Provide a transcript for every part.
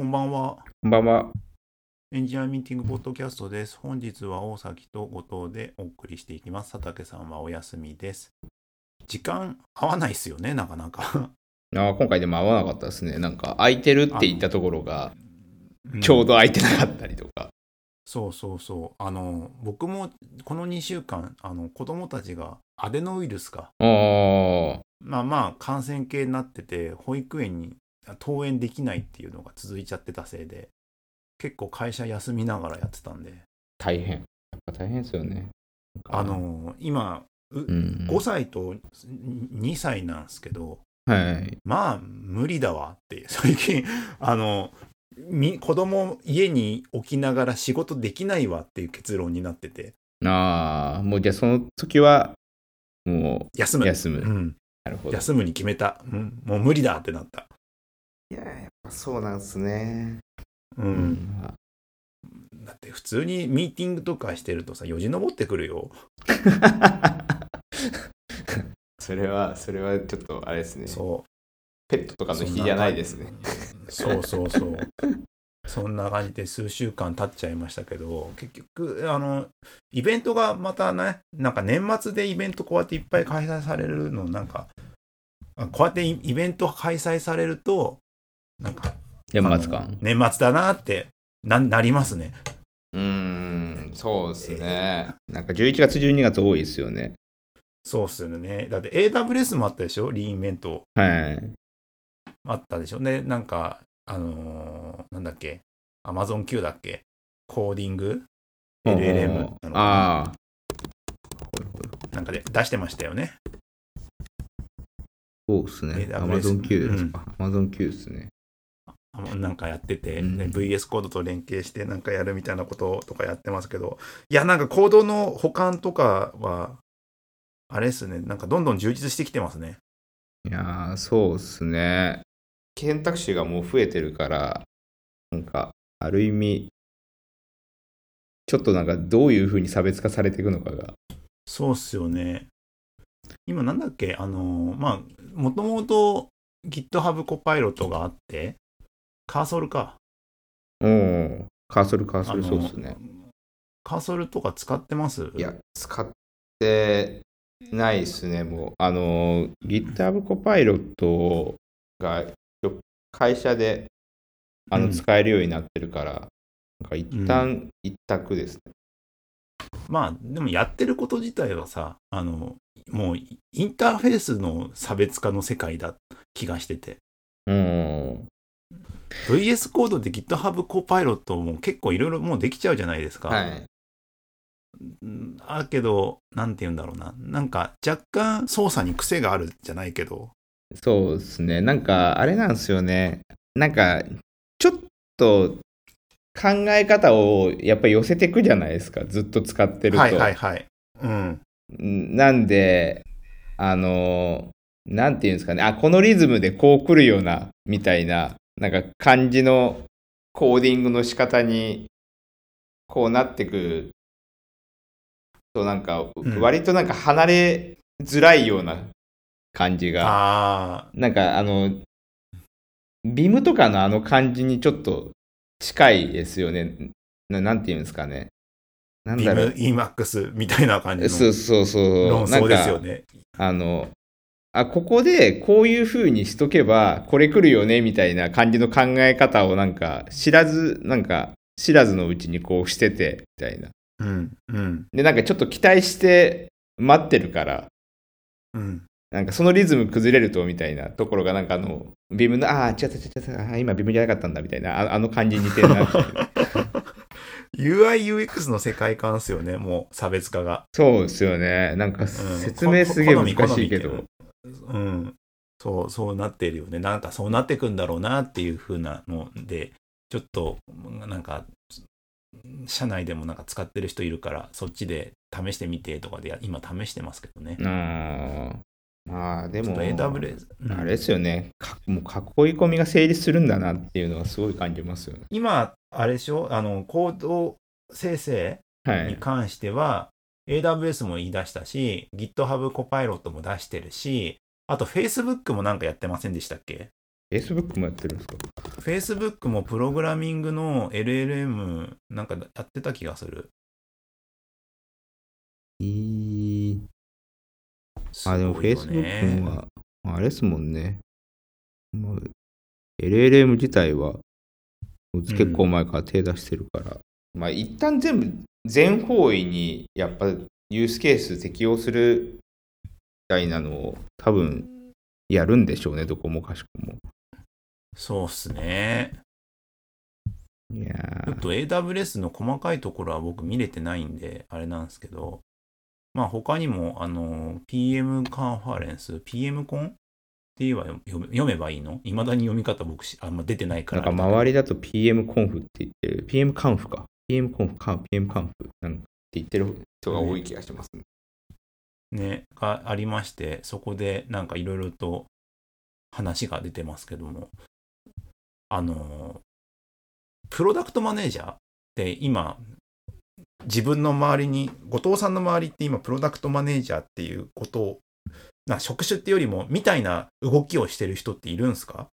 こんばんは。こんばんは。エンジニアミーティングポッドキャストです。本日は大崎と後藤でお送りしていきます。佐竹さんはお休みです。時間合わないですよね、なかなか。あ今回でも合わなかったですね。なんか空いてるって言ったところがうんちょうど空いてなかったりとか。そうそうそう。あの、僕もこの2週間、あの子供たちがアデノウイルスか。ああ、まあまあ感染系になってて、保育園に登園できないっていうのが続いちゃってたせいで、結構会社休みながらやってたんで、大変。やっぱ大変ですよね。あ、の、今、ううん、5歳と2歳なんですけど、はい。まあ無理だわって 最近あのみ子供家に置きながら仕事できないわっていう結論になっててああ、もうじゃあその時は、も休むう休む。うん、なるほど。休むに決めた、うん、もう無理だってなった、いや、やっぱそうなんですね。うんうん。だって普通にミーティングとかしてるとさよじ登ってくるよ それは、それはちょっとあれですね。そペットとかうの日じゃないですね。そうそうそうそんな感じで数週間経っちゃいましたけど結局あのイベントがまたねなんか年末でイベントこうやっていっぱい開催されるのなんかあこうやってイイベント開催されるとなんか年末感。年末だなってななりますねうーん、そうですね。なんか11月、12月多いですよね。そうっすよねだって AWS もあったでしょ？リーンイベントはい。あったでしょ？でなんかあのーなんだっけ？Amazon Q だっけ？コーディング？LLM なのかな？ああ。なんかで出してましたよねそうですね。AWS Amazon Q ですか。Amazon Q ですね。なんかやってて、うん。で VS コードと連携してなんかやるみたいなこととかやってますけどいやなんかコードの保管とかはあれですね。なんかどんどん充実してきてますね。いやー、そうですね。選択肢がもう増えてるから、なんか、ある意味、ちょっとなんかどういうふうに差別化されていくのかが。そうっすよね。今なんだっけ？あのまあもともと GitHub コパイロットがあってカーソルかおお、カーソル、カーソル、そうですね。カーソルとか使ってます？いや、使ってないですね、もう。あの、GitHub コパイロットが会社であのうん使えるようになってるから、なんか一旦一択ですね。まあでもやってること自体はさあのもうインターフェースの差別化の世界だ気がしててうん。VS コードで GitHub コパイロットも結構いろいろもうできちゃうじゃないですか。はい。うんだけど、なんて言うんだろうな。なんか若干操作に癖があるじゃないけど。そうですね。なんか、あれなんですよね。なんか、ちょっと考え方をやっぱり寄せていくじゃないですか。ずっと使ってると。はいはいはい。うん。なんで、あの、なんていうんですかね。あ、このリズムでこう来るような、みたいな、なんか感じのコーディングの仕方に、こうなってくと、なんか、ん割となんか離れづらいような感じが。ああ、なんかあの、ビームとかのあの感じにちょっと近いですよね。ななんていうんですかね。なんビだろう。ーム EMAX みたいな感じのそうそうそう。論争ですよね。あの、あ、ここでこういう風にしとけば、これ来るよね、みたいな感じの考え方をなんか知らず、なんか知らずのうちにこうしてて、みたいな。うんうん。で、なんかちょっと期待して待ってるから、うん。なんかそのリズム崩れるとみたいなところがなんかあのビームのああ違った違った違ったあー今ビームじゃなかったんだみたいなああの感じに似てるな っていう UI、UX の世界観ですよね、もう差別化が。そうですよね。なんかうん。説明すげえ難しいけ好み好どみうん。そう、そうなってるよね。なんかそうなってくんだろうなっていう風なので、ちょっと、なんか、社内でもなんか使ってる人いるから、そっちで試してみてとかで、今試してますけどね。あー。まあでもちょっと AWS、うん。あれですよね。かもう囲い込みが成立するんだなっていうのはすごい感じますよね。今、あれでしょ？あの、コード生成はいに関しては、AWS も言い出したし、GitHub コパイロットも出してるし、あと Facebook もなんかやってませんでしたっけ？Facebook もやってるんですか？Facebook もプログラミングの LLM なんかやってた気がする。いい。あ、でも Facebook は、あれですもんね。LLM 自体は、結構前から手出してるから、まあ一旦全部全方位にやっぱユースケース適用するみたいなのを多分やるんでしょうね、どこもかしこも。そうっすね。いやーちょっと AWS の細かいところは僕見れてないんで、あれなんですけど、まあ他にも、あの、PM カンファレンス、PM コン？って言えば読めばいいの？未だに読み方僕しあんま出てないかなんら。か周りだと PM コンフって言ってる、PM カンフか。PM コンフか、PM カンフなんかって言ってる人が多い気がしますね。ね、がありまして、そこでなんかいろいろと話が出てますけども、あの、プロダクトマネージャーって今、自分の周りに、後藤さんの周りって今、プロダクトマネージャーっていうことを、な職種ってよりも、みたいな動きをしてる人っているんですか？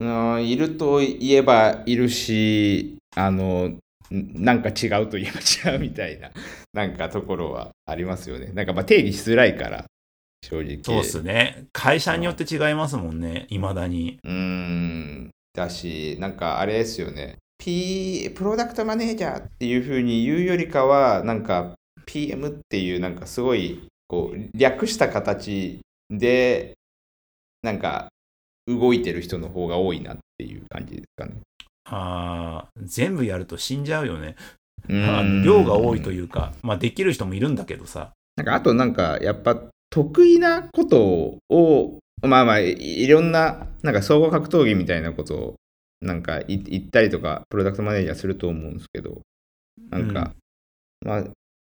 うんいると言えばいるし、あの、んなんか違うと言えば違うみたいな、なんかところはありますよね。なんかまあ定義しづらいから、正直。そうっすね。会社によって違いますもんね、いまだに。うーん。だし、なんかあれですよね。P、プロダクトマネージャーっていう風に言うよりかは、なんか PM っていうなんかすごいこう略した形で、なんか動いてる人の方が多いなっていう感じですかね。あー全部やると死んじゃうよね。量が多いというか、まあできる人もいるんだけどさ。なんかあとなんかやっぱ得意なことをまあまあいいろんななんか総合格闘技みたいなことをなんかい言ったりとかプロダクトマネージャーすると思うんですけどなんか、まあ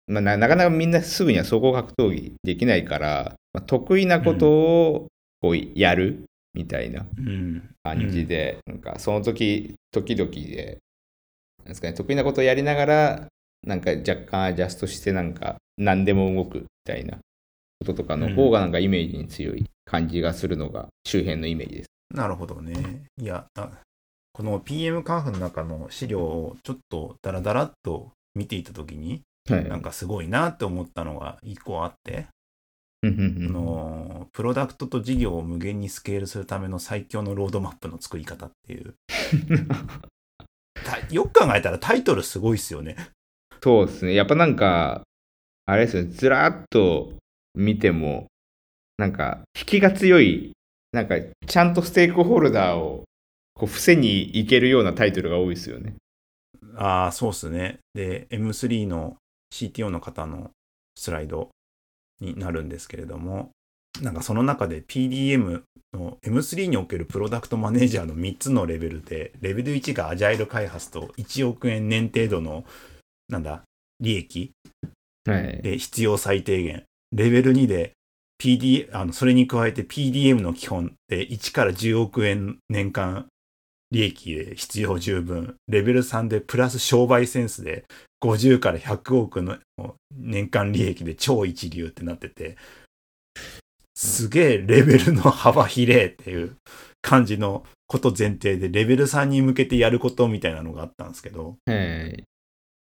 まあ、ななかなかみんなすぐには総合格闘技できないから、まあ、得意なことをこうやるみたいなうん。感じで、なんかその時時々でなんですか、ね、得意なことをやりながらなんか若干アジャストしてなんか何でも動くみたいなこととかの方がなんかイメージに強い感じがするのが周辺のイメージです。なるほどね。いや、あこの PM カーフの中の資料をちょっとダラダラっと見ていたときに、はい。なんかすごいなって思ったのが一個あって、うんうんうんあのプロダクトと事業を無限にスケールするための最強のロードマップの作り方っていう。たよく考えたらタイトルすごいっすよね。そうですね。やっぱなんか、あれですよね、ずらっと見ても、なんか、引きが強い、なんか、ちゃんとステークホルダーを、こう、伏せにいけるようなタイトルが多いですよね。ああ、そうっすね。で、M3 の CTO の方のスライドになるんですけれども、なんかその中で PDM の M3 におけるプロダクトマネージャーの3つのレベルで、レベル1がアジャイル開発と1億円年程度の、なんだ、利益はい。で必要最低限。レベル2で PD、あの、それに加えて PDM の基本で1から10億円年間利益で必要十分。レベル3でプラス商売センスで50から100億の年間利益で超一流ってなってて、すげえレベルの幅広えっていう感じのこと前提でレベル3に向けてやることみたいなのがあったんですけど、はい。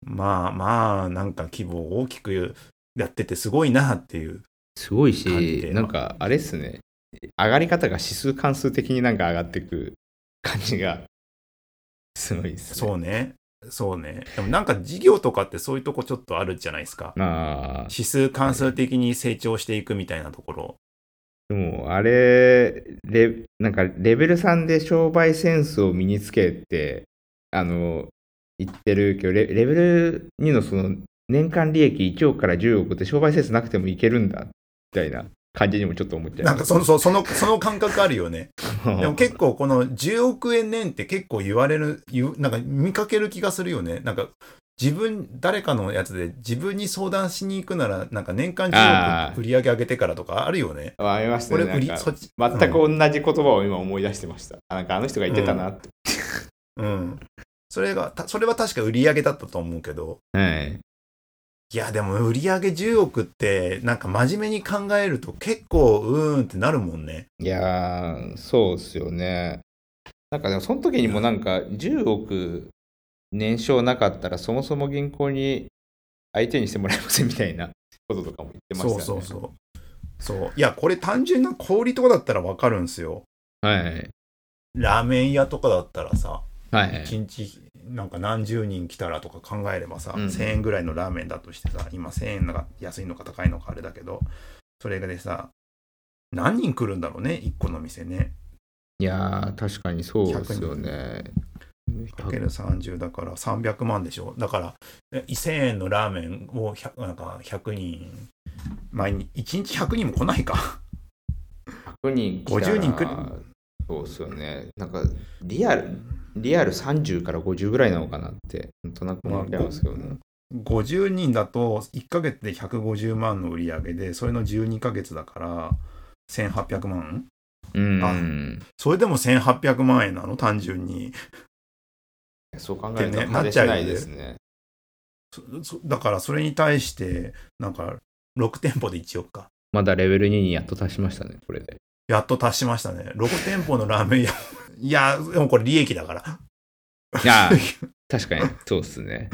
まあまあ、なんか規模を大きくやっててすごいなっていう。すごいしなんか、あれっすね。上がり方が指数関数的になんか上がっていく感じが、すごいっすね。そうね。そうね。でもなんか事業とかってそういうとこちょっとあるじゃないですか。まあ、指数関数的に成長していくみたいなところ。でも、あれ、レなんかレベル3で商売センスを身につけて、あの、言ってるけど、レレベル2のその年間利益1億から10億って商売センスなくてもいけるんだ、みたいな感じにもちょっと思っちゃいなんかその、そその、その感覚あるよね。でも結構この10億円年って結構言われる、なんか見かける気がするよね。なんか自分、誰かのやつで自分に相談しに行くなら、なんか年間10あー億売り上げ上げてからとかあるよね。ありましたね。これ売り。全く同じ言葉を今思い出してました。あなんかあの人が言ってたなって。うん。それが、たそれは確か売り上げだったと思うけど、はい。いや、でも売り上げ10億って、なんか真面目に考えると結構うーんってなるもんね。いやー、そうっすよね。なんかでもその時にもなんか10億年商なかったらそもそも銀行に相手にしてもらえませんみたいなこととかも言ってましたね。うそうそう。そう。いや、これ単純な小売りとかだったらわかるんですよ。はい。ラーメン屋とかだったらさ、はい。1日なんか何十人来たらとか考えればさ、うん1000円ぐらいのラーメンだとしてさ、今1000円が安いのか高いのかあれだけど、それがでさ、何人来るんだろうね、1個の店ね。いやー、確かにそうですよね。かける30だから300万でしょ。だから、え1000円のラーメンを 100, なんか100人、毎日、1日100人も来ないか。100人来たら50人来るそうですよね。なんか、リアル、リアル30から50ぐらいなのかなって、なんとなく思っちゃいますけどね。50人だと1ヶ月で150万の売り上げで、それの12ヶ月だから1800万？うん。それでも1800万円なの？単純に。そう考えるとってね派手しないですね。だからそれに対して、なんか6店舗で1億か。まだレベル2にやっと達しましたね、これで。やっと達しましたね。6店舗のラーメン屋。いや、でもこれ利益だから。いやー、確かに、そうですね。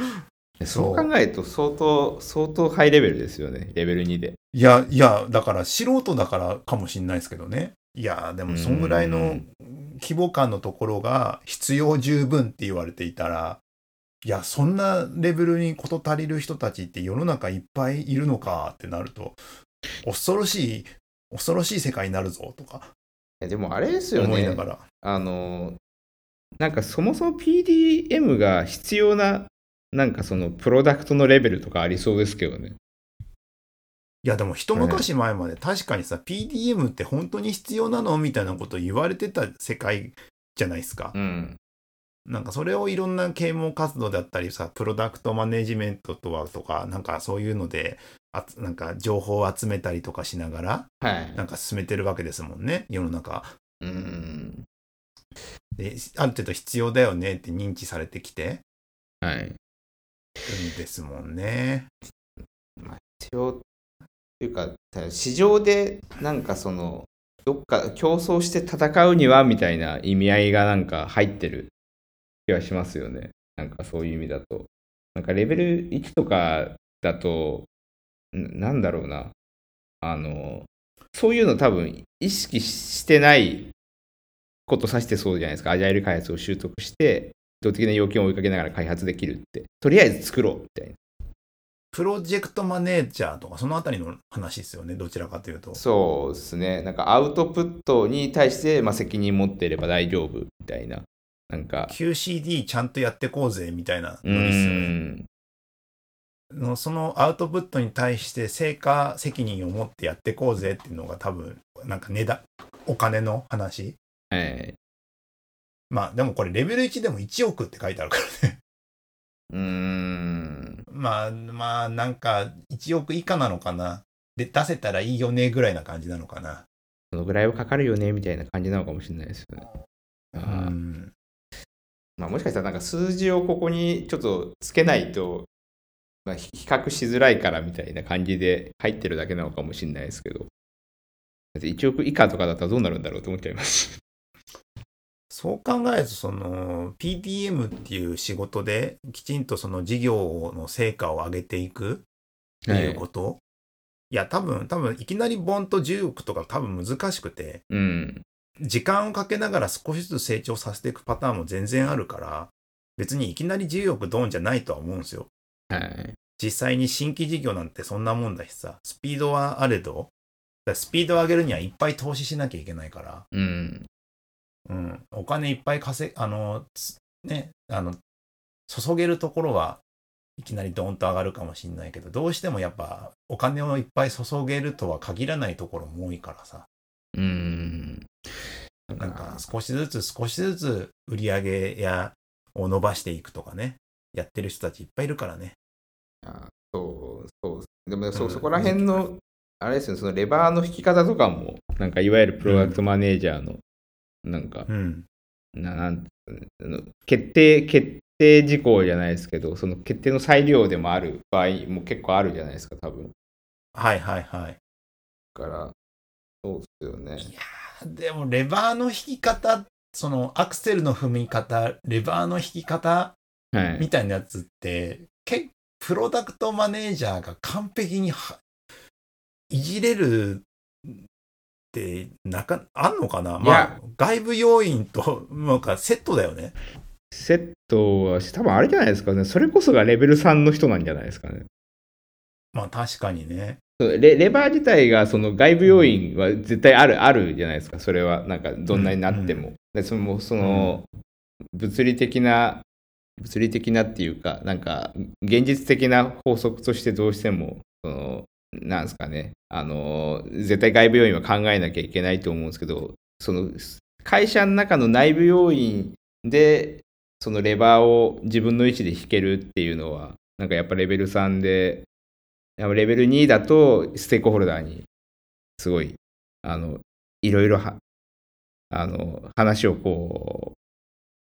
そう考えると相当、相当ハイレベルですよね、レベル2で。いや、いや、だから素人だからかもしんないですけどね。いや、でもそんぐらいの規模感のところが必要十分って言われていたら、いや、そんなレベルに事足りる人たちって世の中いっぱいいるのかってなると、恐ろしい、恐ろしい世界になるぞとかでもあれですよね思いなが、ら。あの、なんかそもそも PDM が必要な、なんかそのプロダクトのレベルとかありそうですけどね。いやでも一昔前まで確かにさ PDM って本当に必要なのみたいなこと言われてた世界じゃないですか。うん。なんかそれをいろんな啓蒙活動だったりさプロダクトマネジメントとはとかなんかそういうのであつなんか情報を集めたりとかしながらはい。なんか進めてるわけですもんね世の中うん。である程度必要だよねって認知されてきてはい。ですもんね。必要というか、市場でなんかその、どっか競争して戦うにはみたいな意味合いがなんか入ってる気はしますよね。なんかそういう意味だと。なんかレベル1とかだと、んなんだろうな。あの、そういうの多分意識してないこと指してそうじゃないですか。アジャイル開発を習得して、意図的な要件を追いかけながら開発できるって。とりあえず作ろうみたいな。プロジェクトマネージャーとかそのあたりの話ですよねどちらかというと。そうですね。なんかアウトプットに対して、まあ、責任持っていれば大丈夫みたいな。なんか、QCD ちゃんとやってこうぜみたいなうノリっすよね。ん。のそのアウトプットに対して成果責任を持ってやってこうぜっていうのが多分なんか値段お金の話はい。まあでもこれレベル1でも1億って書いてあるからねうーん。まあまあなんか1億以下なのかなで出せたらいいよねぐらいな感じなのかなそのぐらいはかかるよねみたいな感じなのかもしれないですよね。あうーんまあ、もしかしたらなんか数字をここにちょっとつけないと、まあ、比較しづらいからみたいな感じで入ってるだけなのかもしれないですけど。だって1億以下とかだったらどうなるんだろうと思っちゃいます。そう考えるとその PDM っていう仕事できちんとその事業の成果を上げていくっていうこと、い、や多分多分いきなりボンと10億とか多分難しくてうん。時間をかけながら少しずつ成長させていくパターンも全然あるから別にいきなり10億ドンじゃないとは思うんですよはい。実際に新規事業なんてそんなもんだしさスピードはあれどスピードを上げるにはいっぱい投資しなきゃいけないからうん。うん、お金いっぱい稼あの、つね、あの、注げるところはいきなりドーンと上がるかもしれないけど、どうしてもやっぱお金をいっぱい注げるとは限らないところも多いからさ、うん。なんか少しずつ少しずつ売り上げやを伸ばしていくとかね、やってる人たちいっぱいいるからね。あそう、そう。でもそ、うんそこら辺の、あれですよね、そのレバーの引き方とかも、なんかいわゆるプロダクトマネージャーの、なんか、うん。ななん決定、決定事項じゃないですけど、その決定の裁量でもある場合も結構あるじゃないですか、多分。だはいはいはい。から、そうですよね。いやーでもレバーの引き方っそのアクセルの踏み方、レバーの引き方はい。みたいなやつって、けプロダクトマネージャーが完璧にはいじれるって、なか、あんのかな？いまやあ、外部要因と、なんかセットだよね。セットはし、多分あれじゃないですかね。それこそがレベル3の人なんじゃないですかね。まあ確かにね。レレバー自体がその外部要因は絶対あるあるじゃないですかそれはなんかどんなになっても、でそのその物理的な物理的なっていうかなんか現実的な法則としてどうしてもそのなんですかね。あの絶対外部要因は考えなきゃいけないと思うんですけどその会社の中の内部要因でそのレバーを自分の位置で引けるっていうのはなんかやっぱレベル3でやっぱレベル2だとステークホルダーにすごいあのいろいろはあの話をこう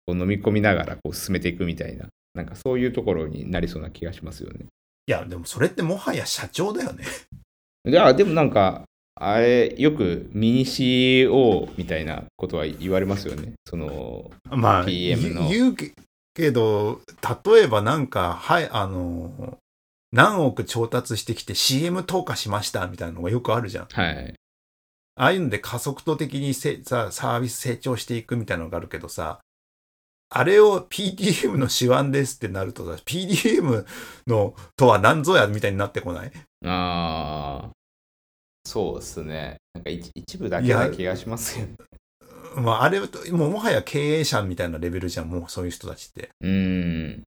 こう飲み込みながらこう進めていくみたいななんかそういうところになりそうな気がしますよね。いや、でもそれってもはや社長だよね。いやでもなんかあれよくミニ CEO みたいなことは言われますよね。そのまあ、PM の言う言うけけど、例えばなんか、はい、あの、何億調達してきて CM 投下しましたみたいなのがよくあるじゃん。はいああいうので加速度的にせさサービス成長していくみたいなのがあるけどさ、あれを PDM の手腕ですってなるとさ、PDM のとは何ぞやみたいになってこない？ああそうですね。なんか一一部だけな気がしますよね。まあ、あれと、もうもはや経営者みたいなレベルじゃん、もうそういう人たちって。うーん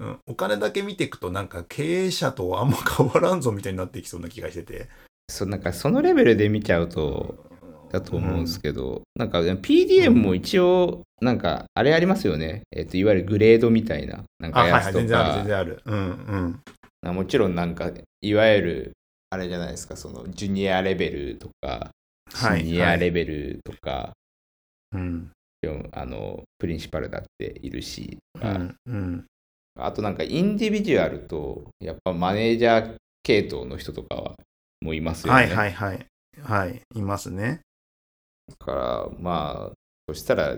うん、お金だけ見ていくとなんか経営者とあんま変わらんぞみたいになってきそうな気がしてて。そうなんかそのレベルで見ちゃうとだと思うんですけど、なんか PDM も一応なんかあれありますよね、えっといわゆるグレードみたいななんあ、はいはい、かやつと全然ある、全か然ある。うんうん。あもちろんなんかいわゆるあれじゃないですかそのジュニアレベルとかはいシニアレベルとか、うん。あのプリンシパルだっているし、うん。うん。あとなんかインディビジュアルとやっぱマネージャー系統の人とかはもういますよね。はいはいはい。はい、いますね。だからまあそしたら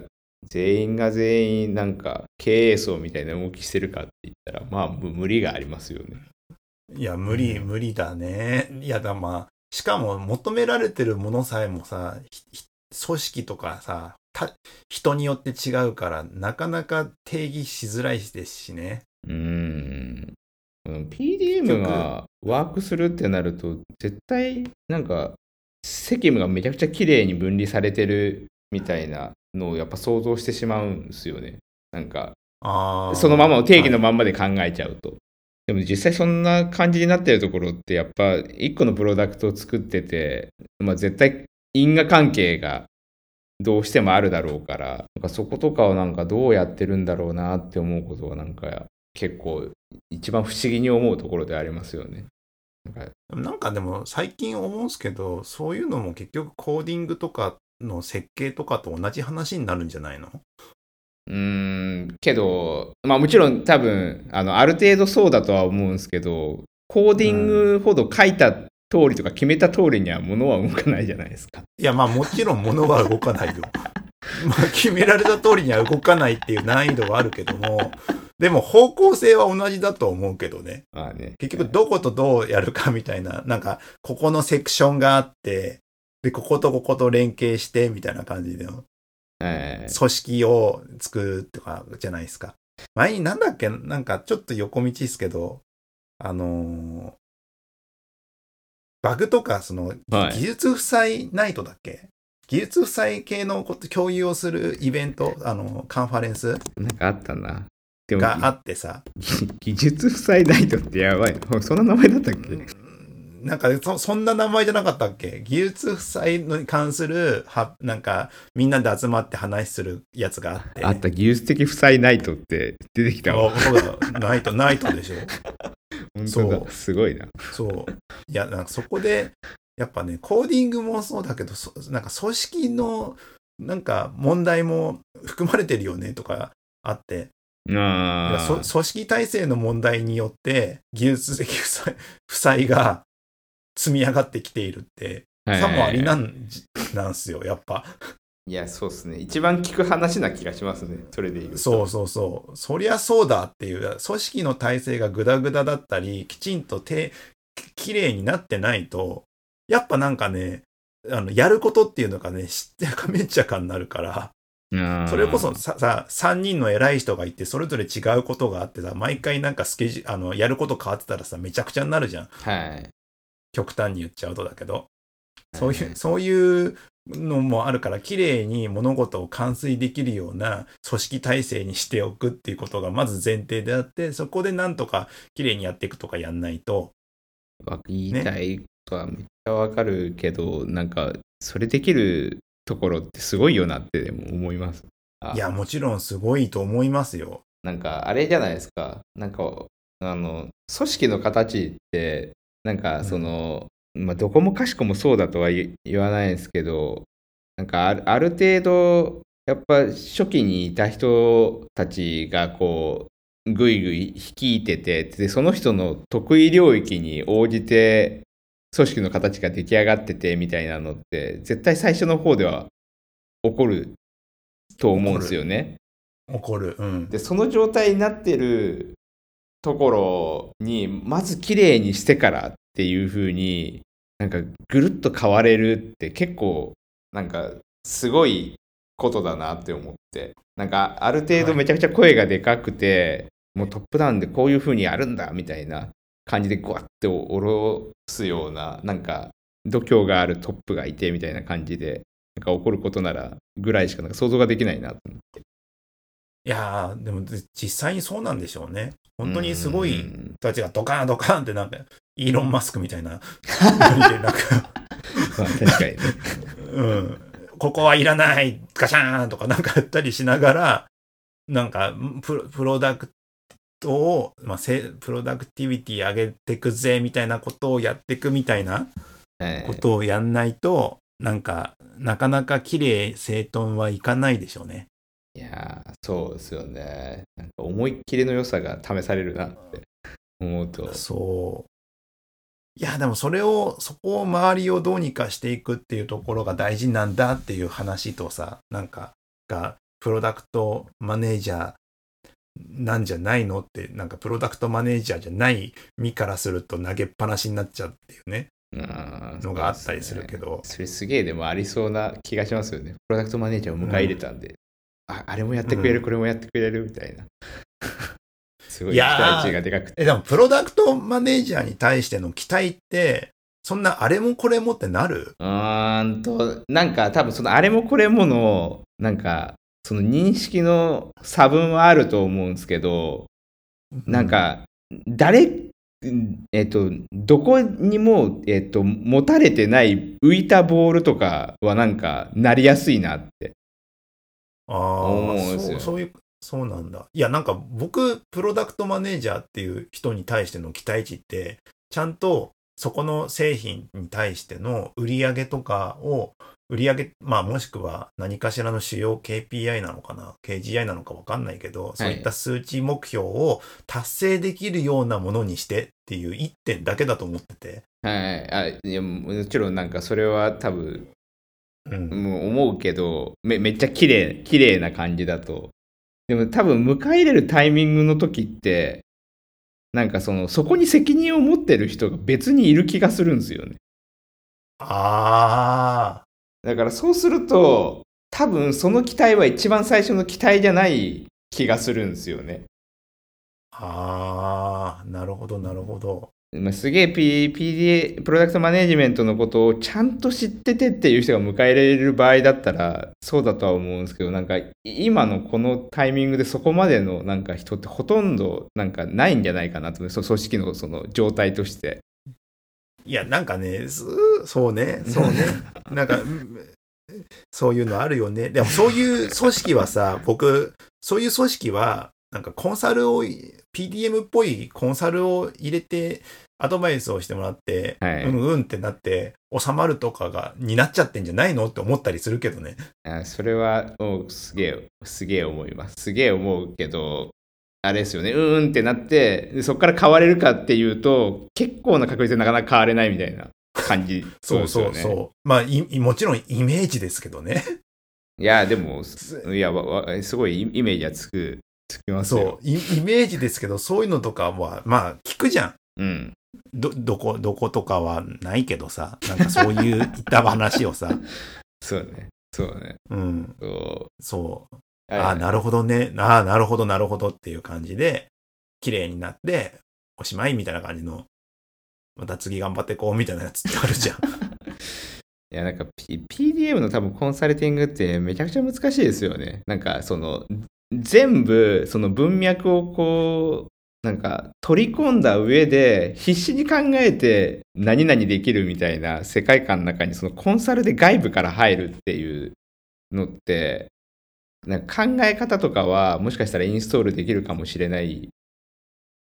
全員が全員なんか経営層みたいな動きしてるかって言ったらまあむ無理がありますよね。いや、無理、無理だね。いや、だ、まあ、しかも求められてるものさえもさ、組織とかさ、た人によって違うから、なかなか定義しづらいですしね。うーん。うん PDM がワークするってなると絶対なんか責務がめちゃくちゃ綺麗に分離されてるみたいなのをやっぱ想像してしまうんですよね。なんかそのままの定義のはいまんまで考えちゃうと。でも実際そんな感じになってるところってやっぱ一個のプロダクトを作ってて、まあ、絶対因果関係がどうしてもあるだろうからなんかそことかをなんかどうやってるんだろうなって思うことはなんか結構一番不思議に思うところでありますよね。なんかなんかでも最近思うんですけど、そういうのも結局コーディングとかの設計とかと同じ話になるんじゃないの？うーんけどまあもちろん多分あのある程度そうだとは思うんですけどコーディングほど書いた通りとか決めた通りには物は動かないじゃないですか。いや、まあもちろん物は動かないよ。まあ決められた通りには動かないっていう難易度はあるけども、でも方向性は同じだと思うけどね。まあね。結局どことどうやるかみたいな、なんか、ここのセクションがあって、で、こことここと連携して、みたいな感じのえ組織を作るとかじゃないですか。前になんだっけ、なんかちょっと横道ですけど、あのーバグとか、その、はい技術負債ナイトだっけ？技術負債系のこと共有をするイベント、あの、カンファレンス？ーなんかあったな。でも、があってさ、技術負債ナイトってやばい。そんな名前だったっけ、なんかそ、そんな名前じゃなかったっけ？技術負債に関する、は、なんか、みんなで集まって話するやつがあって。あった、技術的負債ナイトって出てきたわ。あそうだ、ナイト、ナイトでしょ？本当そうだ。すごいな。そう。いや、なんかそこで、やっぱね、コーディングもそうだけど、そなんか組織の、なんか問題も含まれてるよねとかあって、ああ。組織体制の問題によって、技術的 負債負債が積み上がってきているって、はいさもありなんじなんすよ、やっぱ。いや、そうですね。一番聞く話な気がしますね。それで言うと。そうそうそう。そりゃそうだっていう、組織の体制がグダグダだったり、きちんとてき綺麗になってないと、やっぱなんかね、あの、やることっていうのがね、知ってかめっちゃかになるから、うんそれこそさ、さ、3人の偉い人がいて、それぞれ違うことがあってさ、毎回なんかスケジュール、あの、やること変わってたらさ、めちゃくちゃになるじゃん。はい。極端に言っちゃうとだけど。そういう、はいそういうのもあるから、綺麗に物事を完遂できるような組織体制にしておくっていうことがまず前提であって、そこでなんとか綺麗にやっていくとかやんないと、わ言いたいことはめっちゃわかるけど、なんか、それできるところってすごいよなってでも思います。あいや、もちろんすごいと思いますよ。なんか、あれじゃないですか。なんか、あの、組織の形って、なんか、その、まあ、どこもかしこもそうだとは言言わないですけど、なんかある、ある程度、やっぱ初期にいた人たちが、こう、ぐいぐい率いてて、で、その人の得意領域に応じて、組織の形が出来上がっててみたいなのって、絶対最初の方では起こると思うんですよね。怒る。うん。でその状態になってるところにまず綺麗にしてからっていう風になんかぐるっと変われるって結構なんかすごいことだなって思ってなんかある程度めちゃくちゃ声がでかくて、もうトップダウンでこういう風にやるんだみたいな感じでグワッて下ろすようななんか度胸があるトップがいてみたいな感じでなんか起こることならぐらいしかなんか想像ができないなと思って。いやー、でも実際にそうなんでしょうね。本当にすごいうん人たちがドカーンドカーンってなんか、イーロン・マスクみたいななんか、まあ確かにね。うん、ここはいらない、ガシャーンとかなんかやったりしながら、なんかプロプロダクトを、まあ、せプロダクティビティ上げていくぜみたいなことをやっていくみたいなはいことをやんないと、なんか、なかなか綺麗整頓はいかないでしょうね。いやーそうですよね。なんか思いっきりの良さが試されるなって思うと。そう。いや、でもそれを、そこを周りをどうにかしていくっていうところが大事なんだっていう話とさ、なんか、が、プロダクトマネージャーなんじゃないの？って、なんかプロダクトマネージャーじゃない身からすると投げっぱなしになっちゃうっていうね、のがあったりするけど。ど。それすげえでもありそうな気がしますよね。プロダクトマネージャーを迎え入れたんで、ああれもやってくれる、うんこれもやってくれるみたいな。すごい期待値がでかくて。え、でもプロダクトマネージャーに対しての期待って、そんなあれもこれもってなる？うーんと、なんか多分そのあれもこれもの、なんかその認識の差分はあると思うんですけど、なん、か、誰、えっと、どこにも、えっと、持たれてない浮いたボールとかはなんかなりやすいなって。あ思うんあ、ですよそう、そういう、そうなんだ。いや、なんか僕、プロダクトマネージャーっていう人に対しての期待値って、ちゃんとそこの製品に対しての売り上げとかを、売り上げ、まあもしくは何かしらの主要 KPI なのかな、KGI なのかわかんないけど、そういった数値目標を達成できるようなものにしてっていう一点だけだと思ってて。はい。あいやもちろんなんかそれは多分、うん。もう思うけどめ、めっちゃ綺麗、綺麗な感じだと。でも多分迎え入れるタイミングの時って、なんかその、そこに責任を持ってる人が別にいる気がするんですよね。ああ、だからそうすると、多分その期待は一番最初の期待じゃない気がするんですよね。ああ、なるほど、なるほど。まあ、すげえ、P、PDA、プロダクトマネジメントのことをちゃんと知っててっていう人が迎え入れる場合だったら、そうだとは思うんですけど、なんか今のこのタイミングでそこまでのなんか人ってほとんどなんかないんじゃないかなと、そ組織のその状態として。いや、なんかね、すそうね、そうね。なんか、うんそういうのあるよね。でもそういう組織はさ、僕、そういう組織は、なんかコンサルを、PDM っぽいコンサルを入れて、アドバイスをしてもらって、はいうんうんってなって、収まるとかが、になっちゃってんじゃないのって思ったりするけどね。あそれはもうすげえ、すげえ思います。すげえ思うけど、あれですよね、うーんってなって、でそこから変われるかっていうと、結構な確率でなかなか変われないみたいな感じ。そうですよねそうそう。まあいい、もちろんイメージですけどね。いや、でも、すいや、わわすごいイイメージはつく、つきますそよ。うイ、イメージですけど、そういうのとかは、まあ、聞くじゃん。うん。ど、どこ、どことかはないけどさ、なんかそういういった話をさ、そうね。そうね。うん、そう。ああ、なるほどね。ああ、なるほど、なるほどっていう感じで、綺麗になって、おしまいみたいな感じの、また次頑張ってこうみたいなやつってあるじゃん。いや、なんか、P、PDM の多分コンサルティングってめちゃくちゃ難しいですよね。なんか、その、全部、その文脈をこう、なんか、取り込んだ上で、必死に考えて何々できるみたいな世界観の中に、そのコンサルで外部から入るっていうのって、なんか考え方とかは、もしかしたらインストールできるかもしれない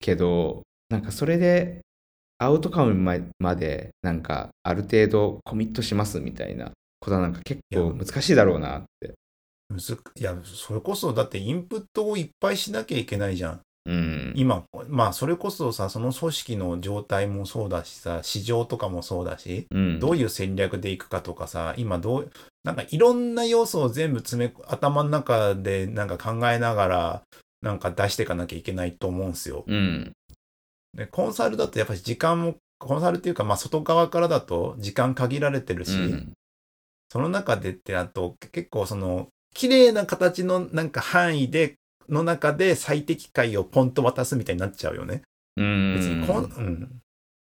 けど、なんかそれでアウトカムままでなんかある程度コミットしますみたいなことはなんか結構難しいだろうなって。いや、それこそ、だってインプットをいっぱいしなきゃいけないじゃん。うん。今、まあ、それこそさ、その組織の状態もそうだしさ、市場とかもそうだし、うん、どういう戦略でいくかとかさ、今どう、なんかいろんな要素を全部詰め、頭の中でなんか考えながら、なんか出していかなきゃいけないと思うんですよ。うん。で、コンサルだとやっぱり時間も、コンサルっていうか、まあ外側からだと時間限られてるし、うん。その中でってあと結構その、綺麗な形のなんか範囲で、の中で最適解をポンと渡すみたいになっちゃうよね。うん。別にコン、うん。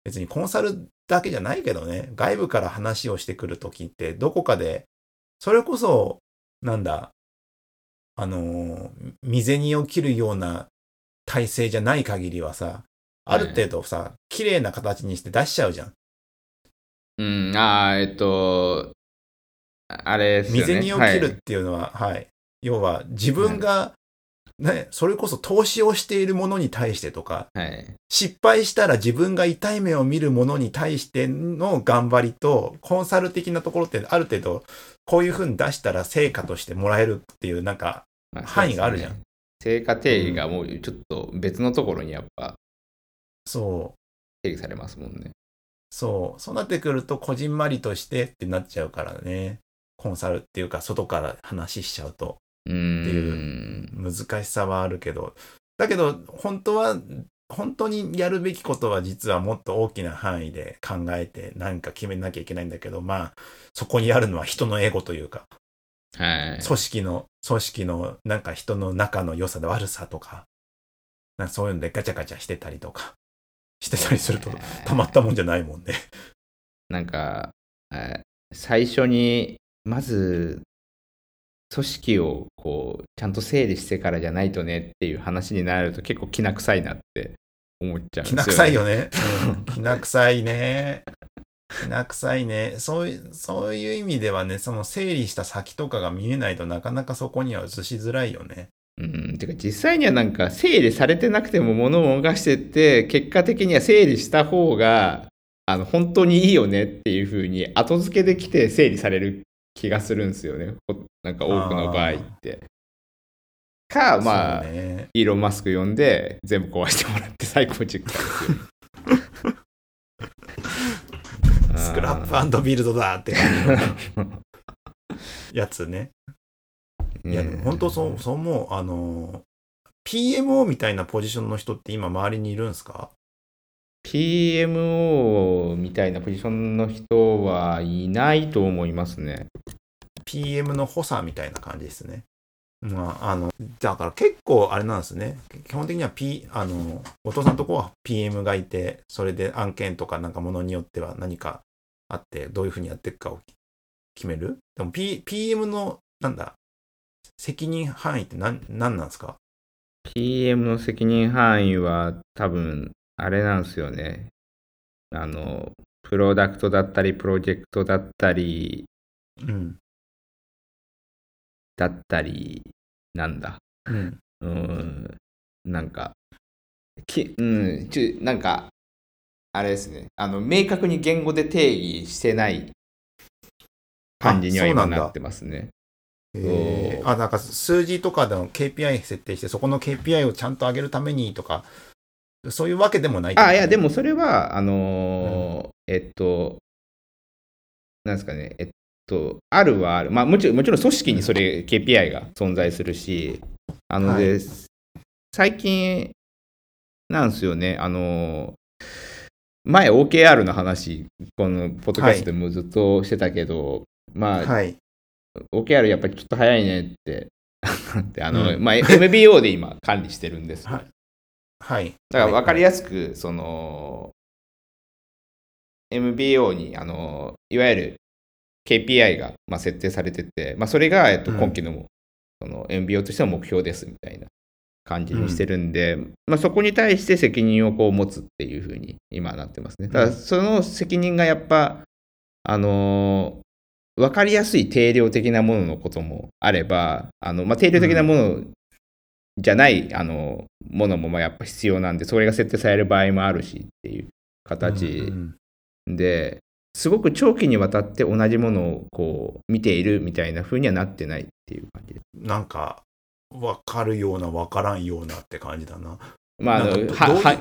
別にコンサルだけじゃないけどね、外部から話をしてくるときって、どこかで、それこそ、なんだ、あのー、未銭を切るような体制じゃない限りはさ、ある程度さ、綺麗な形にして出しちゃうじゃん。うん。ああ、えっと、あれですよね。未銭を切るっていうのは、はい。要は、自分が、ね、それこそ投資をしているものに対してとか、はい。はい。失敗したら自分が痛い目を見るものに対しての頑張りと、コンサル的なところってある程度、こういうふうに出したら成果としてもらえるっていう、なんか、まあ範囲があるじゃん。ね成果定義がもうちょっと別のところにやっぱそう、定義されますもんね。そう、そうなってくると、こじんまりとしてってなっちゃうからね。コンサルっていうか、外から話しちゃうと、っていん。難しさはあるけど、だけど、本当は、本当にやるべきことは実はもっと大きな範囲で考えて何か決めなきゃいけないんだけど、まあ、そこにあるのは人のエゴというか、はい。組織の、組織のなんか人の中の良さで悪さとか、なんかそういうのでガチャガチャしてたりとか、してたりするとたまったもんじゃないもんね。なんか、え最初に、まず、組織をこう、ちゃんと整理してからじゃないとねっていう話になると結構きな臭いなって思っちゃうんですよ、きな臭いよね。うん、きな臭いね。きな臭いね。そういう、そういう意味ではね、その整理した先とかが見えないとなかなかそこには移しづらいよね。うん、てか実際にはなんか整理されてなくても物を動かしてって結果的には整理した方があの本当にいいよねっていう風に後付けできて整理される気がするんですよねほなんか多くの場合って。かまあ、ね。イーロン・マスク呼んで全部壊してもらって再構築化ですよ。スクラップビルドだって感じの やつね。いや、でも本当そう、そう思う。あの、PMO みたいなポジションの人って今周りにいるんですか？PMO みたいなポジションの人はいないと思いますね。PM の補佐みたいな感じですね。まあ、あの、だから結構あれなんですね。基本的には P、あの、後藤さんのとこは PM がいて、それで案件とかなんかものによっては何かあって、どういうふうにやっていくかを決めるでも、P、PM の、なんだ、責任範囲って何、何なんですか？PM の責任範囲は多分あれなんですよね。あの、プロダクトだったり、プロジェクトだったり、うん。だったり、なんだ。うん。うーん、なんか、きうん、ちょなんか、あれですね。あの、明確に言語で定義してない感じには今なってますね。えー、あ、なんか数字とかでの KPI 設定して、そこの KPI をちゃんと上げるためにとか、そういうわけでもないあ、いや、でもそれは、あのーえっと、なんですかね、えと、あるはある。まあもちろん、もちろん組織にそれ KPI が存在するし、あので、はい。最近なんですよね、あの、前 OKR の話、このポッドキャストでもずっとしてたけど、まあ、はい。OKR やっぱりちょっと早いねって、で あの、うん。まあ、MBO で今管理してるんです。よ。はいはい。だから分かりややすく、その、MBO に、あの、いわゆる KPI が、まあ、設定されてて、まあ、それが、えっと、うん今期の,、その MBO としての目標ですみたいな感じにしてるんで、まあ、そこに対して責任をこう持つっていうふうに今はなってますね。ただ、うんその責任がやっぱ、あの分かりやすい定量的なもののこともあれば、あのまあ、定量的なものじゃない、あのものもまあやっぱ必要なんで、それが設定される場合もあるしっていう形で、すごく長期にわたって同じものをこう見ているみたいな風にはなってないっていう感じです。なんか、わかるような、わからんようなって感じだな。まあ、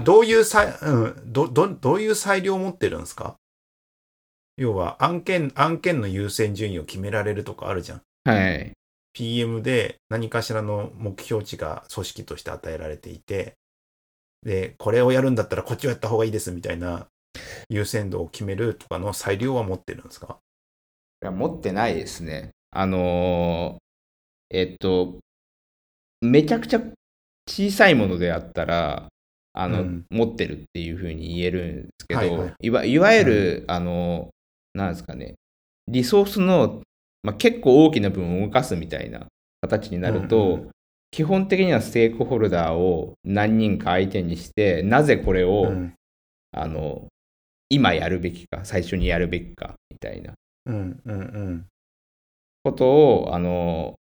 どういう裁、うん、どどどういう裁量を持ってるんですか？要は案件、案件の優先順位を決められるとかあるじゃん。はい。PM で何かしらの目標値が組織として与えられていて、で、これをやるんだったらこっちをやった方がいいですみたいな優先度を決めるとかの裁量は持ってるんですか？いや持ってないですね。あのーえっと、めちゃくちゃ小さいものであったら、あの、うん。持ってるっていうふうに言えるんですけど、はいはい。いわいわゆる、あの、なんですかね、リソースの、まあ、結構大きな部分を動かすみたいな形になると、うんうん基本的にはステークホルダーを何人か相手にして、なぜこれを、うん。あの、今やるべきか、最初にやるべきか、みたいな。うんうんうん。ことを、あの、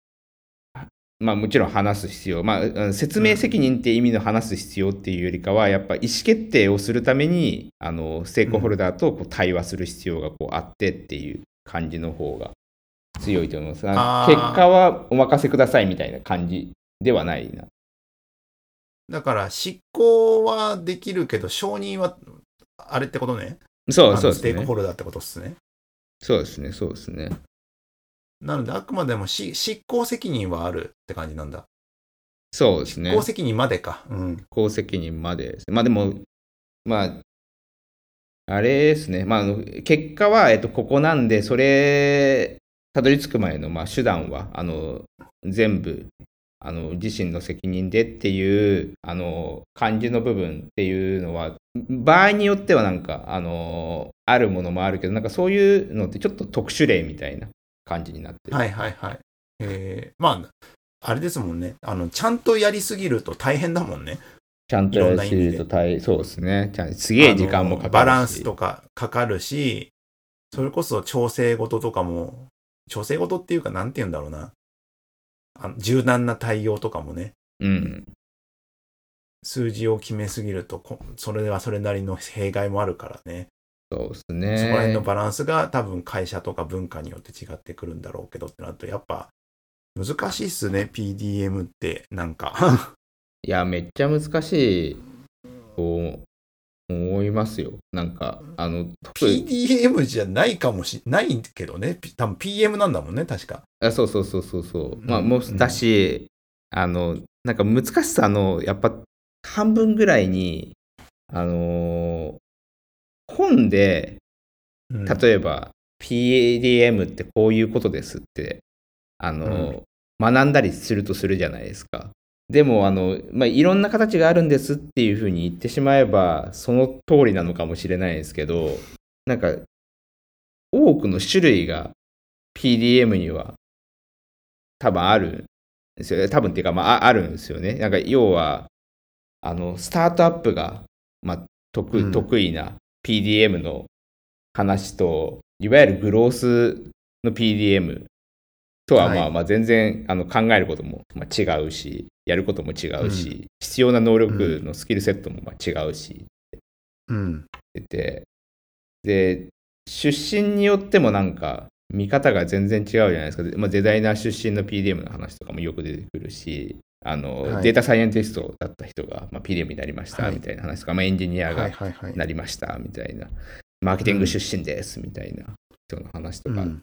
まあもちろん話す必要、まあうん説明責任って意味の話す必要っていうよりかは、やっぱ意思決定をするために、あの、ステークホルダーとこう対話する必要がこうあってっていう感じの方が強いと思います。結果はお任せくださいみたいな感じではないな。だから執行はできるけど承認はあれってことねそうあそうですねのステークホ。ルダーってことっすねそうですね、そうですね。なのであくまでもし執行責任はあるって感じなんだそうですね執行。責任までかうん公責任まで。まあでも、まあ、あれですね、まあ結果は、えっと、ここなんで、それ、たどり着く前の、まあ、手段は、あの、全部、あの、自身の責任でっていう、あの、感じの部分っていうのは、場合によってはなんか、あの、あるものもあるけど、なんかそういうのってちょっと特殊例みたいな感じになってる。はいはいはいえー、まああれですもんねあのちゃんとやりすぎると大変だもんねちゃんとやりすぎると大そうですね。ちゃんすげえ時間もかかるし。バランスとかかかるし、それこそ調整事とかも、調整事っていうか、なんて言うんだろうな。あの柔軟な対応とかもね、うん。数字を決めすぎると、こそれはそれなりの弊害もあるからね。そうですそこら辺ねの。バランスが多分会社とか文化によって違ってくるんだろうけどってなると、やっぱ難しいっすね、PDM って、なんか。いや、めっちゃ難しいと思いますよ。なんか、あの、PDM じゃないかもしないけどね、多分 PM なんだもんね、確か。あそうそうそうそうそう。まあ、うんもうだし、あの、なんか難しさの、やっぱ半分ぐらいに、あのー本で、うん例えば、PDM ってこういうことですって、あの、学んだりするとするじゃないですか。でも、あの、まあ、いろんな形があるんですっていうふうに言ってしまえば、その通りなのかもしれないですけど、なんか、多くの種類が PDM には多分あるんですよね。多分っていうか、まあ、ああるんですよね。なんか、要は、あの、スタートアップが、まあ、得うん得意な PDM の話と、いわゆるグロースの PDM とは、はい。まあまあ全然あの考えることもまあ違うし、やることも違うし、必要な能力のスキルセットもまあ違うし、うん。ってて、で、出身によってもなんか、見方が全然違うじゃないですか。でまあ、デザイナー出身の PDM の話とかもよく出てくるし、あの、はい。データサイエンティストだった人が、まあ、PDM になりましたはい。みたいな話とか、まあ、エンジニアはが。なりましたみたいな、マーケティング出身ですみたいな人の話とか、うん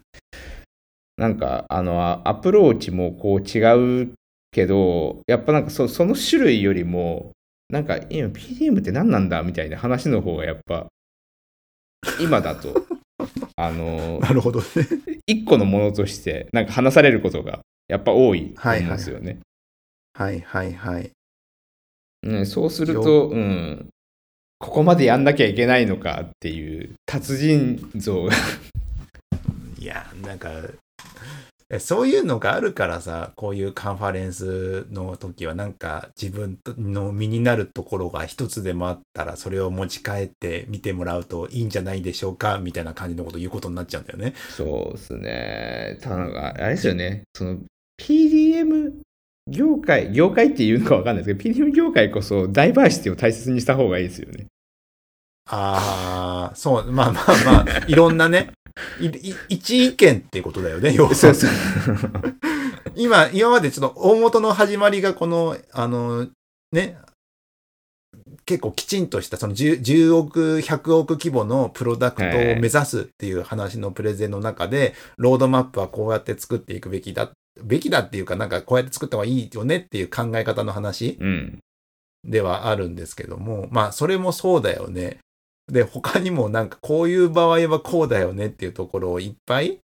なんか、あの、アプローチもこう違うけど、やっぱなんかそその種類よりも、なんか今 PDM って何なんだ？みたいな話の方がやっぱ、今だと、あの、なるほどね。一個のものとして、なんか話されることがやっぱ多いと思うんですよね。はいはいはい。ね、そうすると、うん、ここまでやんなきゃいけないのかっていう達人像がいや、なんか、え そういうのがあるからさ、こういうカンファレンスの時は、なんか自分の身になるところが一つでもあったら、それを持ち帰って見てもらうといいんじゃないでしょうか、みたいな感じのことを言うことになっちゃうんだよね。そうですね。ただ、あれですよね。その PDM 業界、業界っていうのかわかんないですけど、PDM 業界こそダイバーシティを大切にした方がいいですよね。ああ、そう、まあまあまあ、いろんなね、一意見っていうことだよね、要は。そうそう。今、今までちょっと大元の始まりがこの、あの、ね、結構きちんとしたその 10, 10億、100億規模のプロダクトを目指すっていう話のプレゼンの中で、ロードマップはこうやって作っていくべきだ、べきだっていうか、なんかこうやって作った方がいいよねっていう考え方の話うん。ではあるんですけども、まあそれもそうだよね。で、他にもなんかこういう場合はこうだよねっていうところをいっぱい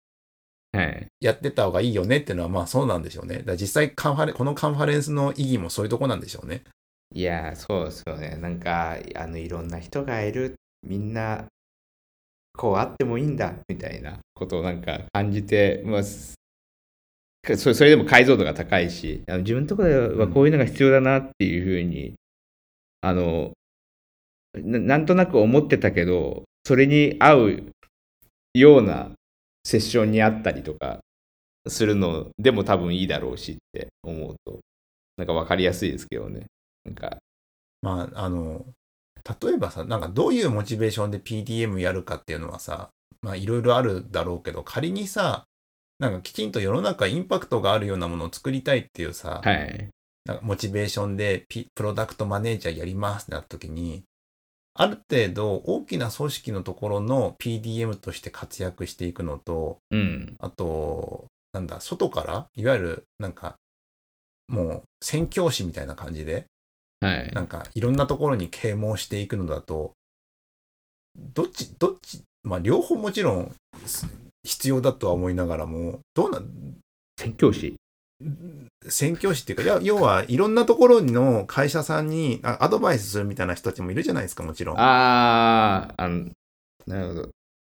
はい。やってた方がいいよねっていうのはまあそうなんでしょうね。だから実際カンファレこのカンファレンスの意義もそういうとこなんでしょうね。いやー、そうですよね。なんか、あの、いろんな人がいる。みんな、こうあってもいいんだ、みたいなことをなんか感じて、まあ、すそれでも解像度が高いし、あの自分のところではこういうのが必要だなっていうふうに、あのな、なんとなく思ってたけど、それに合うようなセッションにあったりとかするのでも多分いいだろうしって思うと、なんか分かりやすいですけどね。なんか、まああの、例えばさ、なんかどういうモチベーションで PDM やるかっていうのはさ、まあいろいろあるだろうけど、仮にさ、なんかきちんと世の中インパクトがあるようなものを作りたいっていうさ、はい。なんかモチベーションでピプロダクトマネージャーやりますってなった時に、ある程度大きな組織のところの PDM として活躍していくのと、うん。あと、なんだ、外から、いわゆる、なんか、もう、宣教師みたいな感じで、はい。なんか、いろんなところに啓蒙していくのだと、どっち、どっち、まあ、両方もちろん、す必要だとは思いながらも、どうなん、宣教師？宣教師っていうか、いや要は、いろんなところの会社さんにあアドバイスするみたいな人たちもいるじゃないですか、もちろん。あー、あの、なるほど。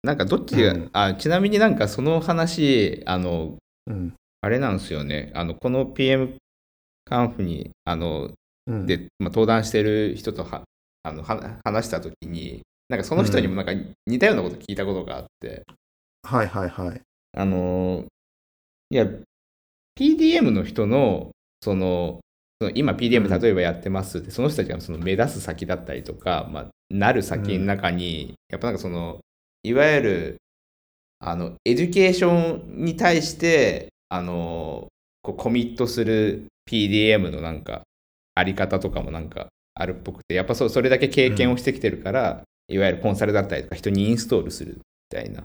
なんかどっちが、うんあ、ちなみになんかその話、あの、うん。あれなんですよね。あの、この PM カンフに、あの、うん、で、まあ、登壇してる人とはあのは話したときに、なんかその人にもなんか似たようなこと聞いたことがあって、はいはいはい。あの、いや、PDM の人の、その、その今 PDM 例えばやってますって、その人たちがその目指す先だったりとか、まあ、なる先の中に、やっぱなんかその、いわゆる、あの、エデュケーションに対して、あの、こうコミットする PDM のなんか、あり方とかもなんかあるっぽくて、やっぱそそれだけ経験をしてきてるから、いわゆるコンサルだったりとか、人にインストールするみたいな